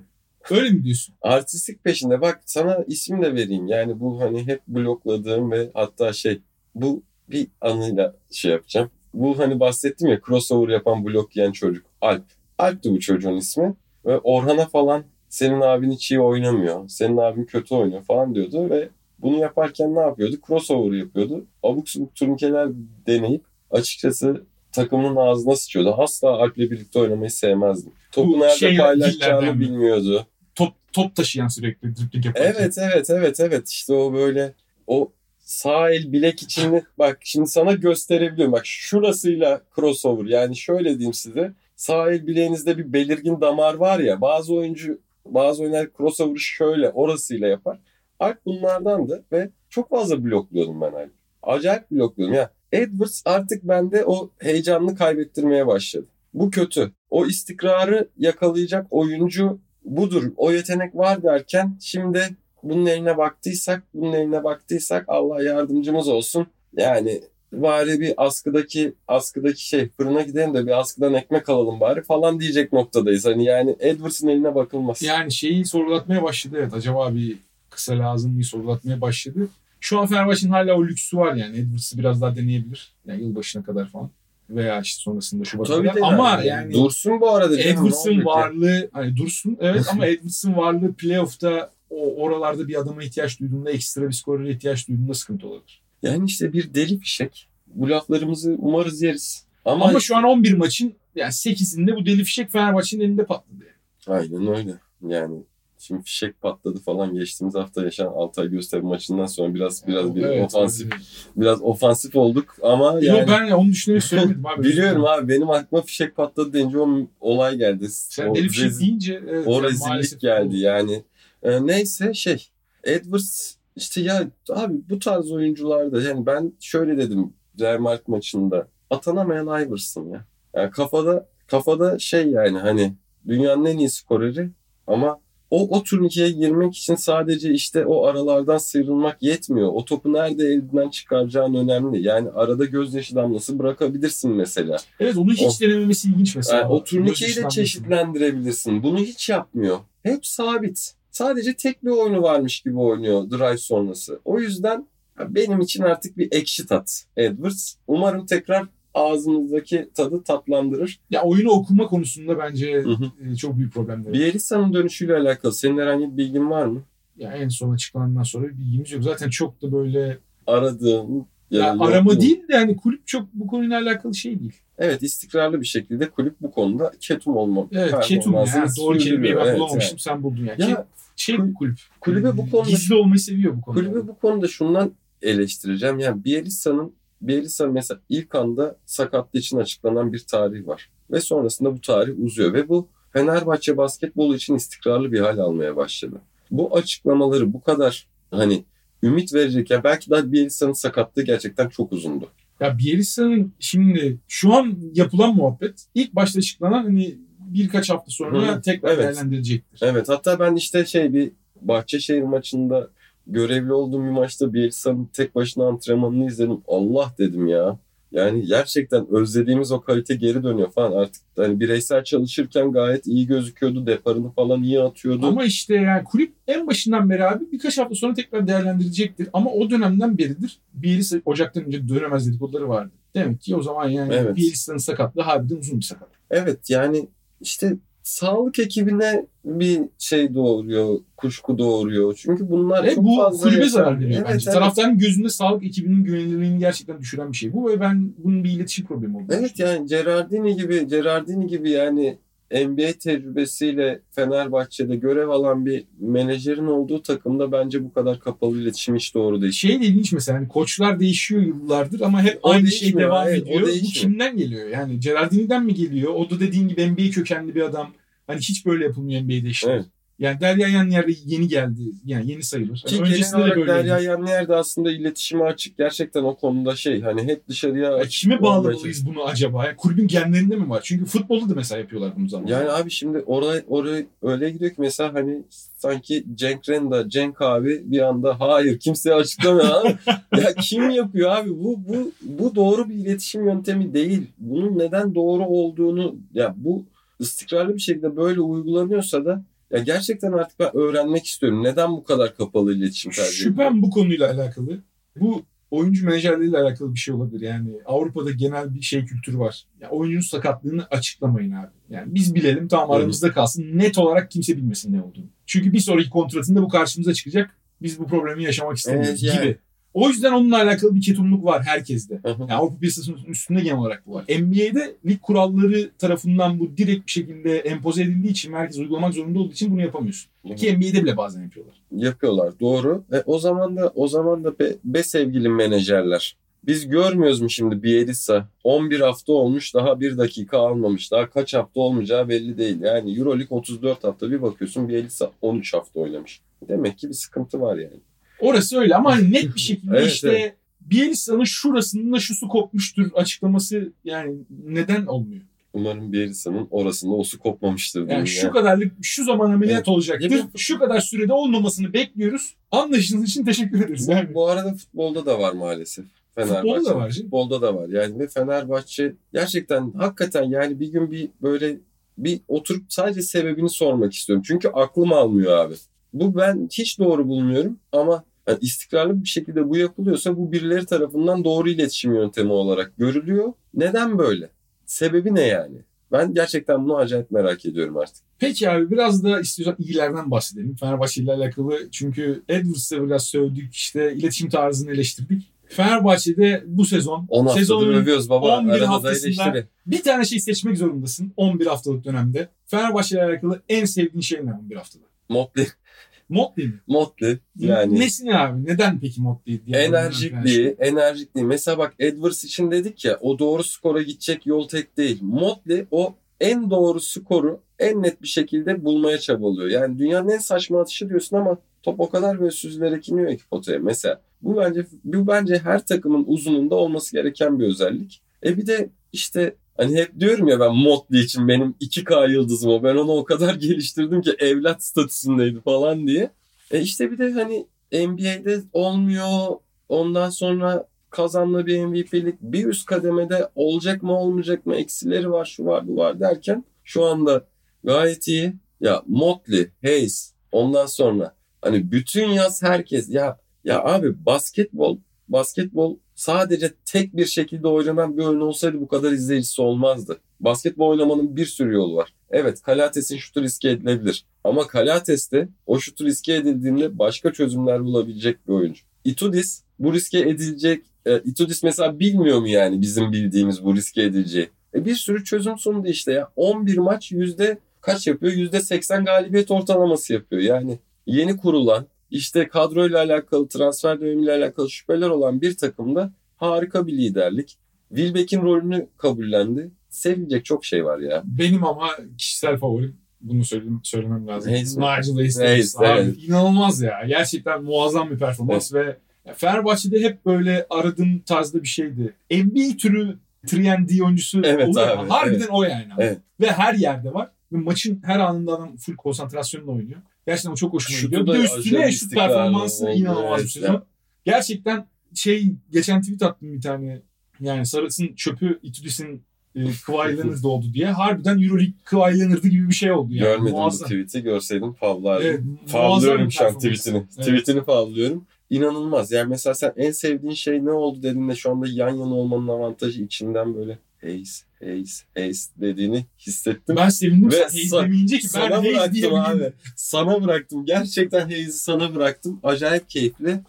Öyle mi diyorsun? Artistik peşinde. Bak sana isim de vereyim. Yani bu hani hep blokladığım ve hatta şey bu bir anıyla şey yapacağım. Bu hani bahsettim ya crossover yapan blok yiyen çocuk. Alp. Alp'ti bu çocuğun ismi. Ve Orhan'a falan senin abin hiç iyi oynamıyor. Senin abin kötü oynuyor falan diyordu ve bunu yaparken ne yapıyordu? Crossover yapıyordu. Abuk subuk turnikeler deneyip açıkçası takımının ağzına sıçıyordu. Asla Alp'le birlikte oynamayı sevmezdim. Topu Bu nerede şey paylaşacağını bilmiyordu. Top top taşıyan sürekli dribbling yaparken. Evet evet evet evet işte o böyle o sağ el bilek içini bak şimdi sana gösterebiliyorum. Bak şurasıyla crossover yani şöyle diyeyim size. Sağ el bileğinizde bir belirgin damar var ya bazı oyuncu bazı oyuncular crossover'ı şöyle orasıyla yapar. Alp bunlardandı ve çok fazla blokluyordum ben Alp. Acayip blokluyordum ya. Edwards artık bende o heyecanını kaybettirmeye başladı. Bu kötü. O istikrarı yakalayacak oyuncu budur. O yetenek var derken şimdi bunun eline baktıysak, bunun eline baktıysak Allah yardımcımız olsun. Yani bari bir askıdaki askıdaki şey fırına gidelim de bir askıdan ekmek alalım bari falan diyecek noktadayız. Hani yani Edwards'ın eline bakılmaz. Yani şeyi sorgulatmaya başladı evet. Acaba bir kısa lazım mı sorgulatmaya başladı. Şu an Fenerbahçe'nin hala o lüksü var yani. Edwards'ı biraz daha deneyebilir. Yani yılbaşına kadar falan. Veya işte sonrasında Şubat'a kadar. de Ama yani Dursun bu arada. Edwards'ın varlığı hani dursun evet ama Edwards'ın varlığı playoff'ta o oralarda bir adama ihtiyaç duyduğunda ekstra bir skorere ihtiyaç duyduğunda sıkıntı olabilir. Yani işte bir deli fişek. Bu laflarımızı umarız yeriz. Ama, Ama, şu an 11 maçın yani 8'inde bu deli fişek Fenerbahçe'nin elinde patladı. Aynen öyle. Yani şimdi fişek patladı falan geçtiğimiz hafta yaşanan Altay Gösteri maçından sonra biraz biraz bir Evet, ofansif öyle. biraz ofansif olduk ama Yo, yani ben onu düşünerek söylemedim abi. biliyorum abi benim aklıma fişek patladı deyince o olay geldi. Sen o deli fişek deyince evet, o yani rezillik geldi oldu. yani. Ee, neyse şey Edwards işte ya abi bu tarz oyuncularda yani ben şöyle dedim Real Madrid maçında atanamayan Iverson ya. Yani kafada kafada şey yani hani dünyanın en iyi skoreri ama o, o turnikeye girmek için sadece işte o aralardan sıyrılmak yetmiyor. O topu nerede elinden çıkaracağın önemli. Yani arada gözyaşı damlası bırakabilirsin mesela. Evet onu hiç denememesi ilginç mesela. Yani o turnikeyi de çeşitlendirebilirsin. Bunu hiç yapmıyor. Hep sabit. Sadece tek bir oyunu varmış gibi oynuyor drive sonrası. O yüzden benim için artık bir ekşi tat Edwards. Umarım tekrar ağzımızdaki tadı tatlandırır. Ya oyunu okuma konusunda bence Hı hı. e, çok büyük problemler. var. Bielitsa'nın dönüşüyle alakalı senin herhangi bir bilgin var mı? Ya en son açıklanandan sonra bir bilgimiz yok. Zaten çok da böyle Aradığın ya ya arama değil de yani kulüp çok bu konuyla alakalı şey değil. Evet istikrarlı bir şekilde kulüp bu konuda ketum olma Evet ketum ya. Doğru kelimeyi ben Evet, bulamamıştım sen buldun ya. Ya, şey kul- kulüp. kulübe bu konuda- Gizli olmayı seviyor bu konuda. Kulübü bu konuda şundan eleştireceğim. Yani Bielitsa'nın Bielitsa mesela ilk anda sakatlığı için açıklanan bir tarih var. Ve sonrasında bu tarih uzuyor. Ve bu Fenerbahçe basketbolu için istikrarlı bir hal almaya başladı. Bu açıklamaları bu kadar hani ümit verecek. Ya belki daha Bielitsa'nın sakatlığı gerçekten çok uzundu. Ya Bielitsa'nın şimdi şu an yapılan muhabbet ilk başta açıklanan hani birkaç hafta sonra Hı, tekrar evet. değerlendirilecektir. Evet hatta ben işte şey bir Bahçeşehir maçında görevli olduğum bir maçta Bielitsa'nın tek başına antrenmanını izledim. Allah dedim ya. Yani gerçekten özlediğimiz o kalite geri dönüyor falan. Artık hani bireysel çalışırken gayet iyi gözüküyordu. Deparını falan iyi atıyordu. Ama işte yani kulüp en başından beri abi birkaç hafta sonra tekrar değerlendirilecektir. Ama o dönemden beridir Bielitsa Ocak'tan önce dönemez dedikoduları vardı. Demek ki o zaman yani Evet. Bielitsa'nın sakatlığı harbiden uzun bir sakat. Evet yani işte sağlık ekibine bir şey doğuruyor, kuşku doğuruyor. Çünkü bunlar Ve çok bu fazla kulübe yaşan- zarar veriyor Evet, bence. evet. Taraftarın gözünde sağlık ekibinin güvenilirliğini gerçekten düşüren bir şey bu ve ben bunun bir iletişim problemi olduğunu Evet yani Gerardini gibi Gerardini gibi yani NBA tecrübesiyle Fenerbahçe'de görev alan bir menajerin olduğu takımda bence bu kadar kapalı iletişim hiç doğru değil. Şey de ilginç mesela hani koçlar değişiyor yıllardır ama hep O aynı şey devam o ediyor. Bu kimden geliyor? Yani Gerardini'den mi geliyor? O da dediğin gibi NBA kökenli bir adam. Hani hiç böyle yapılmıyor NBA'de işte. Evet. Yani Derya Yanyer'de yeni geldi. Yani yeni sayılır. Ki Yani genel de olarak böyleydi. Derya Yanner de aslında iletişime açık. Gerçekten o konuda şey hani hep dışarıya Ya açık kime bağlamalıyız bunu acaba? Yani kulübün genlerinde mi var? Çünkü futbolda da mesela yapıyorlar bunu zaman. Yani abi şimdi oraya, oraya öyle gidiyor ki mesela hani sanki Cenk Renda, Cenk abi bir anda hayır kimseye açıklamıyor abi. ya kim yapıyor abi? Bu bu bu doğru bir iletişim yöntemi değil. Bunun neden doğru olduğunu ya bu istikrarlı bir şekilde böyle uygulanıyorsa da ya gerçekten artık ben öğrenmek istiyorum. Neden bu kadar kapalı iletişim tercih ediyor? Şüphem bu konuyla alakalı. Bu oyuncu menajerliğiyle alakalı bir şey olabilir. Yani Avrupa'da genel bir şey kültürü var. Ya oyuncunun sakatlığını açıklamayın abi. Yani biz bilelim tamam aramızda kalsın. Net olarak kimse bilmesin ne olduğunu. Çünkü bir sonraki kontratında bu karşımıza çıkacak. Biz bu problemi yaşamak istemiyoruz Evet, yani. gibi. O yüzden onunla alakalı bir ketumluk var herkeste. Yani Avrupa piyasasının üstünde genel olarak bu var. NBA'de lig kuralları tarafından bu direkt bir şekilde empoze edildiği için herkes uygulamak zorunda olduğu için bunu yapamıyorsun. Ki NBA'de bile bazen yapıyorlar. yapıyorlar doğru ve o zaman da o zaman da be, be sevgili menajerler biz görmüyoruz mu şimdi Bielitsa 11 hafta olmuş daha bir dakika almamış daha kaç hafta olmayacağı belli değil yani Euroleague 34 hafta bir bakıyorsun Bielitsa 13 hafta oynamış demek ki bir sıkıntı var yani Orası öyle ama hani net bir şekilde Evet, işte evet. Bielitsa'nın şurasında şusu kopmuştur açıklaması yani neden olmuyor? umarım Bielitsa'nın orasında o su kopmamıştır diyeyim Yani şu yani. kadarlık şu zaman ameliyat Evet. olacaktır. Ya Şu kadar sürede olmamasını bekliyoruz. Anlaşıldığı için teşekkür ederiz. Yani. bu, bu arada futbolda da var maalesef Fenerbahçe. Futbolda da var canım. Futbolda da var. Yani ve Fenerbahçe gerçekten hakikaten yani bir gün bir böyle bir oturup sadece sebebini sormak istiyorum. Çünkü aklım almıyor abi. Bu ben hiç doğru bulmuyorum ama yani istikrarlı bir şekilde bu yapılıyorsa bu birileri tarafından doğru iletişim yöntemi olarak görülüyor. Neden böyle? Sebebi ne yani? Ben gerçekten bunu acayip merak ediyorum artık. Peki abi biraz da istiyorsan iyilerden bahsedelim. Fenerbahçe ile alakalı çünkü Edwards'a biraz sövdük işte iletişim tarzını eleştirdik. Fenerbahçe'de bu sezon 10 haftadır sezonun övüyoruz baba. 11 Arada da haftasında- eleştiri. bir tane şey seçmek zorundasın 11 haftalık dönemde. Fenerbahçe ile alakalı en sevdiğin şey ne 11 haftada? Motley. Motley mi? Motley. Yani Nesini abi? Neden peki Motley diye? enerjikliği, enerjikliği. Mesela bak Edwards için dedik ya o doğru skora gidecek yol tek değil. Motley o en doğru skoru en net bir şekilde bulmaya çabalıyor. Yani dünyanın en saçma atışı diyorsun ama top o kadar böyle süzülerek iniyor ki potaya. Mesela bu bence bu bence her takımın uzununda olması gereken bir özellik. E bir de işte Hani hep diyorum ya ben Motley için benim 2K yıldızım o. Ben onu o kadar geliştirdim ki evlat statüsündeydi falan diye. E işte bir de hani NBA'de olmuyor. Ondan sonra kazanma bir MVP'lik bir üst kademede olacak mı olmayacak mı eksileri var şu var bu var derken şu anda gayet iyi. Ya Motley, Hayes ondan sonra hani bütün yaz herkes ya ya abi basketbol basketbol sadece tek bir şekilde oynanan bir oyun olsaydı bu kadar izleyicisi olmazdı. Basketbol oynamanın bir sürü yolu var. Evet Kalates'in şutu riske edilebilir. Ama Kalates'te o şutu riske edildiğinde başka çözümler bulabilecek bir oyuncu. Itudis bu riske edilecek. E, Itudis mesela bilmiyor mu yani bizim bildiğimiz bu riske edileceği? E, bir sürü çözüm sundu işte ya. 11 maç yüzde kaç yapıyor? Yüzde 80 galibiyet ortalaması yapıyor. Yani yeni kurulan işte kadroyla alakalı, transfer dönemiyle alakalı şüpheler olan bir takımda harika bir liderlik. Wilbeck'in rolünü kabullendi. Sevilecek çok şey var ya. Benim ama kişisel favorim bunu söyleyeyim, söylemem lazım. Nigel Hayes. Hayes, evet. İnanılmaz ya. Gerçekten muazzam bir performans ve Fenerbahçe'de hep böyle aradığım tarzda bir şeydi. NBA türü 3D oyuncusu Evet oluyor abi, harbiden evet. o yani. Evet. Ve her yerde var. Ve maçın her anında adam full konsantrasyonla oynuyor. Gerçekten o çok hoşuma Şutu gidiyor. Bir de üstüne şut performansı inanılmaz bir sezon. Gerçekten şey geçen tweet attım bir tane. Yani Sarıs'ın çöpü Itudis'in e, Kawhi Leonard oldu diye. Harbiden Euroleague Kawhi Leonard'ı gibi bir şey oldu yani. Görmedim Muazzam. bu tweet'i görseydim favlardım. Evet, Favlıyorum şu an tweetini. Evet. Tweetini favlıyorum. İnanılmaz. Yani mesela sen en sevdiğin şey ne oldu dediğinde şu anda yan yana olmanın avantajı içinden böyle Hayes, Hayes, Hayes dediğini hissettim. Ben sevindim Ve Hayes demeyince ki ben sana Hayes bıraktım abi. Sana bıraktım. Gerçekten Hayes'i sana bıraktım. Acayip keyifli.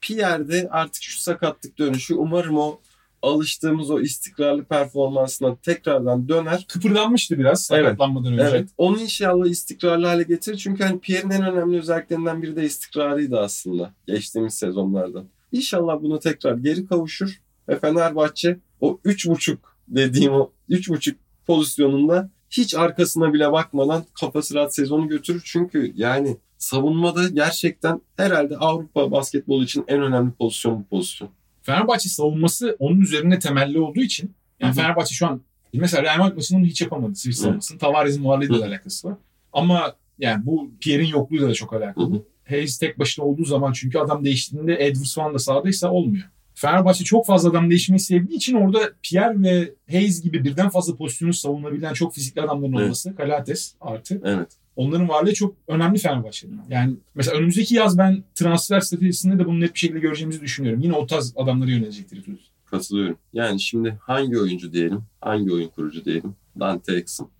Pierre'de artık şu sakatlık dönüşü umarım o alıştığımız o istikrarlı performansına tekrardan döner. Kıpırdanmıştı biraz Evet. sakatlanmadan önce. Evet. Onu inşallah istikrarlı hale getirir. Çünkü hani Pierre'in en önemli özelliklerinden biri de istikrarıydı aslında. Geçtiğimiz sezonlardan. İnşallah bunu tekrar geri kavuşur. Ve Fenerbahçe o 3.5 dediğim o 3.5 pozisyonunda hiç arkasına bile bakmadan kafası rahat sezonu götürür. Çünkü yani savunmada gerçekten herhalde Avrupa basketbolu için en önemli pozisyon bu pozisyon. Fenerbahçe savunması onun üzerine temelli olduğu için yani Hı hı. Fenerbahçe şu an mesela Real Madrid maçında onu hiç yapamadı Hı. savunmasını. Tavares'in varlığıyla da alakası var. Ama yani bu Pierre'in yokluğuyla da çok alakalı. Hı hı. Hayes tek başına olduğu zaman çünkü adam değiştiğinde Edwards falan da sahadaysa olmuyor. Fenerbahçe çok fazla adam değişmeyi sevdiği için orada Pierre ve Hayes gibi birden fazla pozisyonu savunabilen çok fizikli adamların Evet. olması, Kalates artı Evet. onların varlığı çok önemli Fenerbahçe'nin. Yani mesela önümüzdeki yaz ben transfer stratejisinde de bunu net bir şekilde göreceğimizi düşünüyorum. Yine o tarz adamlara yönelecektir. Katılıyorum. Yani şimdi hangi oyuncu diyelim, hangi oyun kurucu diyelim? Dante Exum.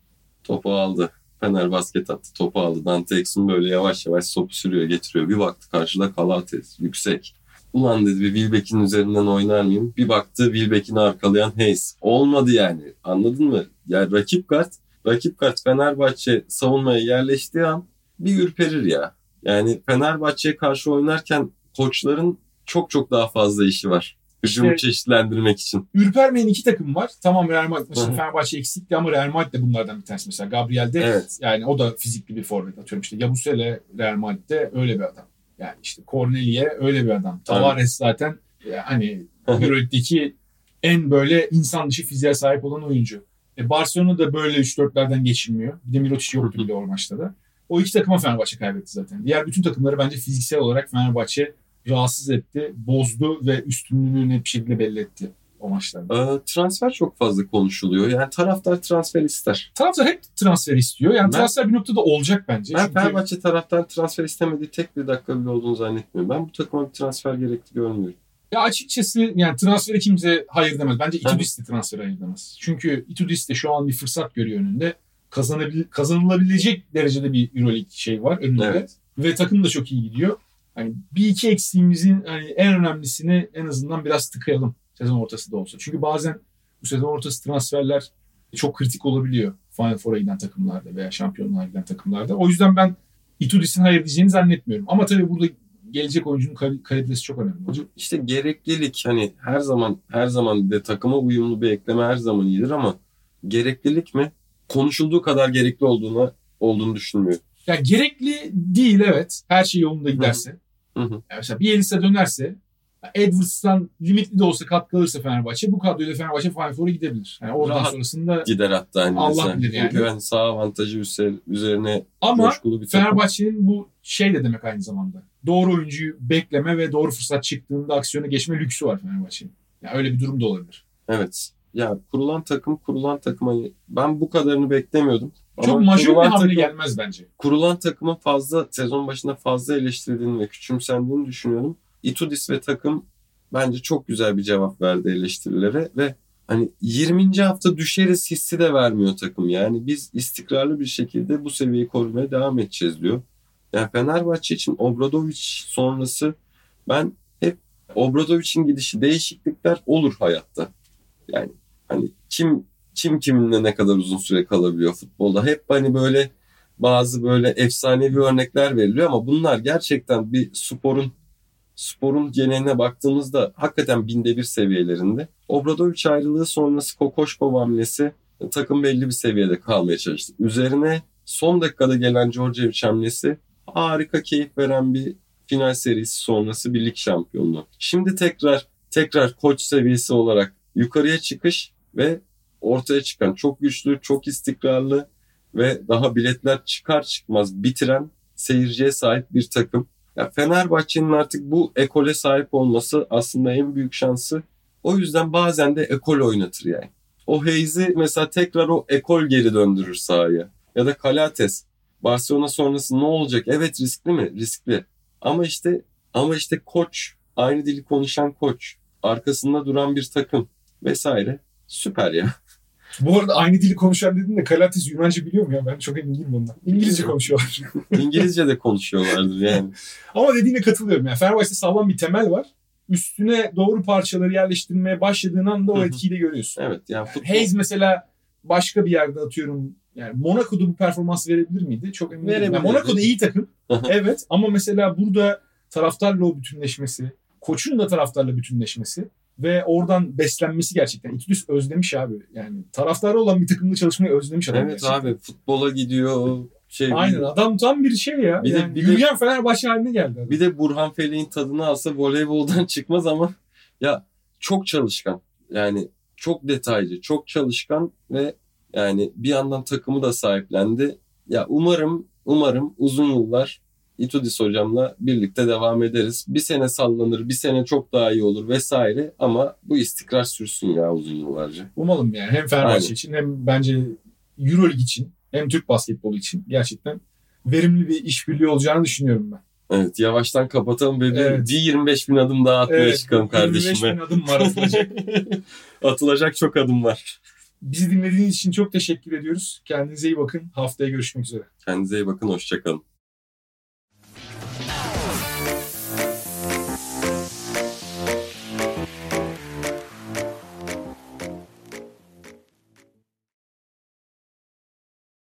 Topu aldı. Fener basket attı. Topu aldı. Dante Exum böyle yavaş yavaş topu sürüyor, getiriyor. Bir baktı karşıda Kalates. Yüksek. Ulan dedi bir Wilbeck'in üzerinden oynar mıyım? Bir baktı Wilbeck'ini arkalayan Hayes. Olmadı yani. Anladın mı? Yani rakip kart, rakip kart Fenerbahçe savunmaya yerleştiği an bir ürperir ya. Yani Fenerbahçe'ye karşı oynarken koçların çok çok daha fazla işi var. Hücumu İşte- çeşitlendirmek için. Ürpermeyen iki takım var. Tamam Real Madrid maçında. Fenerbahçe eksikti ama Real Madrid de bunlardan bir tanesi mesela. Gabriel de Evet. yani o da fizikli bir forvet atıyorum işte. Yabusele Real Madrid'de öyle bir adam. Yani işte Cornelia öyle bir adam. Tavares zaten e, hani Euroleague'deki en böyle insan dışı fiziğe sahip olan oyuncu. E Barcelona da böyle 3-4'lerden geçilmiyor. Bir de Mirotic yoktu bile o maçta da. O iki takıma Fenerbahçe kaybetti zaten. Diğer bütün takımları bence fiziksel olarak Fenerbahçe rahatsız etti, bozdu ve üstünlüğünü net bir şekilde belli etti o maçlarda. Ee, transfer çok fazla konuşuluyor. Yani taraftar transfer ister. Taraftar hep transfer istiyor. Yani Ben- transfer bir noktada olacak bence. Ben Çünkü Fenerbahçe taraftar transfer istemediği tek bir dakika bile olduğunu zannetmiyorum. Ben bu takıma bir transfer gerekli görmüyorum. ya açıkçası yani transfere kimse hayır demez. Bence. Itudis de transfere hayır demez. Çünkü Itudis de şu an bir fırsat görüyor önünde. Kazanabil kazanılabilecek derecede bir Euroleague şey var önünde. Evet. Ve takım da çok iyi gidiyor. Hani bir iki eksiğimizin hani en önemlisini en azından biraz tıkayalım sezon ortası da olsa. Çünkü bazen bu sezon ortası transferler çok kritik olabiliyor. Final Four'a giden takımlarda veya şampiyonluğa giden takımlarda. O yüzden ben Itudis'in hayır diyeceğini zannetmiyorum. Ama tabii burada gelecek oyuncunun kal- kalitesi çok önemli. Hocam işte gereklilik hani her zaman her zaman de takıma uyumlu bir ekleme her zaman iyidir ama gereklilik mi? Konuşulduğu kadar gerekli olduğuna olduğunu düşünmüyorum. Yani gerekli değil evet. Her şey yolunda giderse. Hı hı. Yani mesela bir Elisa dönerse Edwards'tan limitli de olsa katkı alırsa Fenerbahçe bu kadroyla Fenerbahçe Final Four'a gidebilir. Yani oradan Rahat sonrasında Gider hatta hani Allah mesela. bilir yani. Çünkü hani sağ avantajı üzerine ama bir. Fenerbahçe'nin bu şey de demek aynı zamanda. Doğru oyuncuyu bekleme ve doğru fırsat çıktığında aksiyona geçme lüksü var Fenerbahçe'nin. Yani öyle bir durum da olabilir. Evet. Ya kurulan takım kurulan takım hani ben bu kadarını beklemiyordum. Çok Ama majör bir hamle takım- gelmez bence. kurulan takımın fazla sezon başında fazla eleştirildiğini ve küçümsendiğini düşünüyorum. Itudis ve takım bence çok güzel bir cevap verdi eleştirilere ve hani 20. hafta düşeriz hissi de vermiyor takım. Yani biz istikrarlı bir şekilde bu seviyeyi korumaya devam edeceğiz diyor. Yani Fenerbahçe için Obradoviç sonrası ben hep Obradoviç'in gidişi değişiklikler olur hayatta. Yani hani kim kim kiminle ne kadar uzun süre kalabiliyor futbolda. Hep hani böyle bazı böyle efsanevi örnekler veriliyor ama bunlar gerçekten bir sporun sporun geneline baktığımızda hakikaten binde bir seviyelerinde. Obradoviç ayrılığı sonrası Kokoşkov hamlesi e, takım belli bir seviyede kalmaya çalıştı. Üzerine son dakikada gelen Djordjevic hamlesi harika keyif veren bir final serisi sonrası bir lig şampiyonluğu. Şimdi tekrar tekrar koç seviyesi olarak yukarıya çıkış ve ortaya çıkan çok güçlü, çok istikrarlı ve daha biletler çıkar çıkmaz bitiren seyirciye sahip bir takım. Ya Fenerbahçe'nin artık bu ekole sahip olması aslında en büyük şansı. O yüzden bazen de ekol oynatır yani. O Hayes'i mesela tekrar o ekol geri döndürür sahaya. Ya da Kalates. Barcelona sonrası ne olacak? Evet riskli mi? Riskli. Ama işte ama işte koç, aynı dili konuşan koç, arkasında duran bir takım vesaire. Süper ya. Bu arada aynı dili konuşan dedin de Kalates Yunanca biliyor mu ya? Ben çok emin değilim ondan. İngilizce konuşuyorlar. İngilizce de konuşuyorlardır yani. Ama dediğine katılıyorum. Yani Fenerbahçe'de sağlam bir temel var. Üstüne doğru parçaları yerleştirmeye başladığın anda o etkiyi de görüyorsun. Evet yani futbol Hayes mesela başka bir yerde atıyorum yani Monaco'da bu performans verebilir miydi? Çok emin değilim. Yani. Monaco'da iyi takım. Evet ama mesela burada taraftarla o bütünleşmesi, koçun da taraftarla bütünleşmesi ve oradan beslenmesi gerçekten. İtudis özlemiş abi. Yani taraftarı olan bir takımda çalışmayı özlemiş adam. Evet gerçekten. abi futbola gidiyor. Şey, Aynen adam tam bir şey ya. Bir de- yani bir de- Fenerbahçe haline geldi. adam. Bir de Burhan Felek'in tadını alsa voleyboldan çıkmaz ama ya çok çalışkan. Yani çok detaylı, çok çalışkan ve yani bir yandan takımı da sahiplendi. Ya umarım, umarım uzun yıllar Itudis hocamla birlikte devam ederiz. Bir sene sallanır, bir sene çok daha iyi olur vesaire ama bu istikrar sürsün ya uzun yıllarca. Umalım yani hem Fenerbahçe için hem bence Euroleague için hem Türk basketbolu için gerçekten verimli bir işbirliği olacağını düşünüyorum ben. Evet yavaştan kapatalım ve Evet. bir 25 bin adım daha atmaya çıkalım 25 kardeşime. bin adım var atılacak. Atılacak çok adım var. Bizi dinlediğiniz için çok teşekkür ediyoruz. Kendinize iyi bakın. Haftaya görüşmek üzere. Kendinize iyi bakın, hoşçakalın.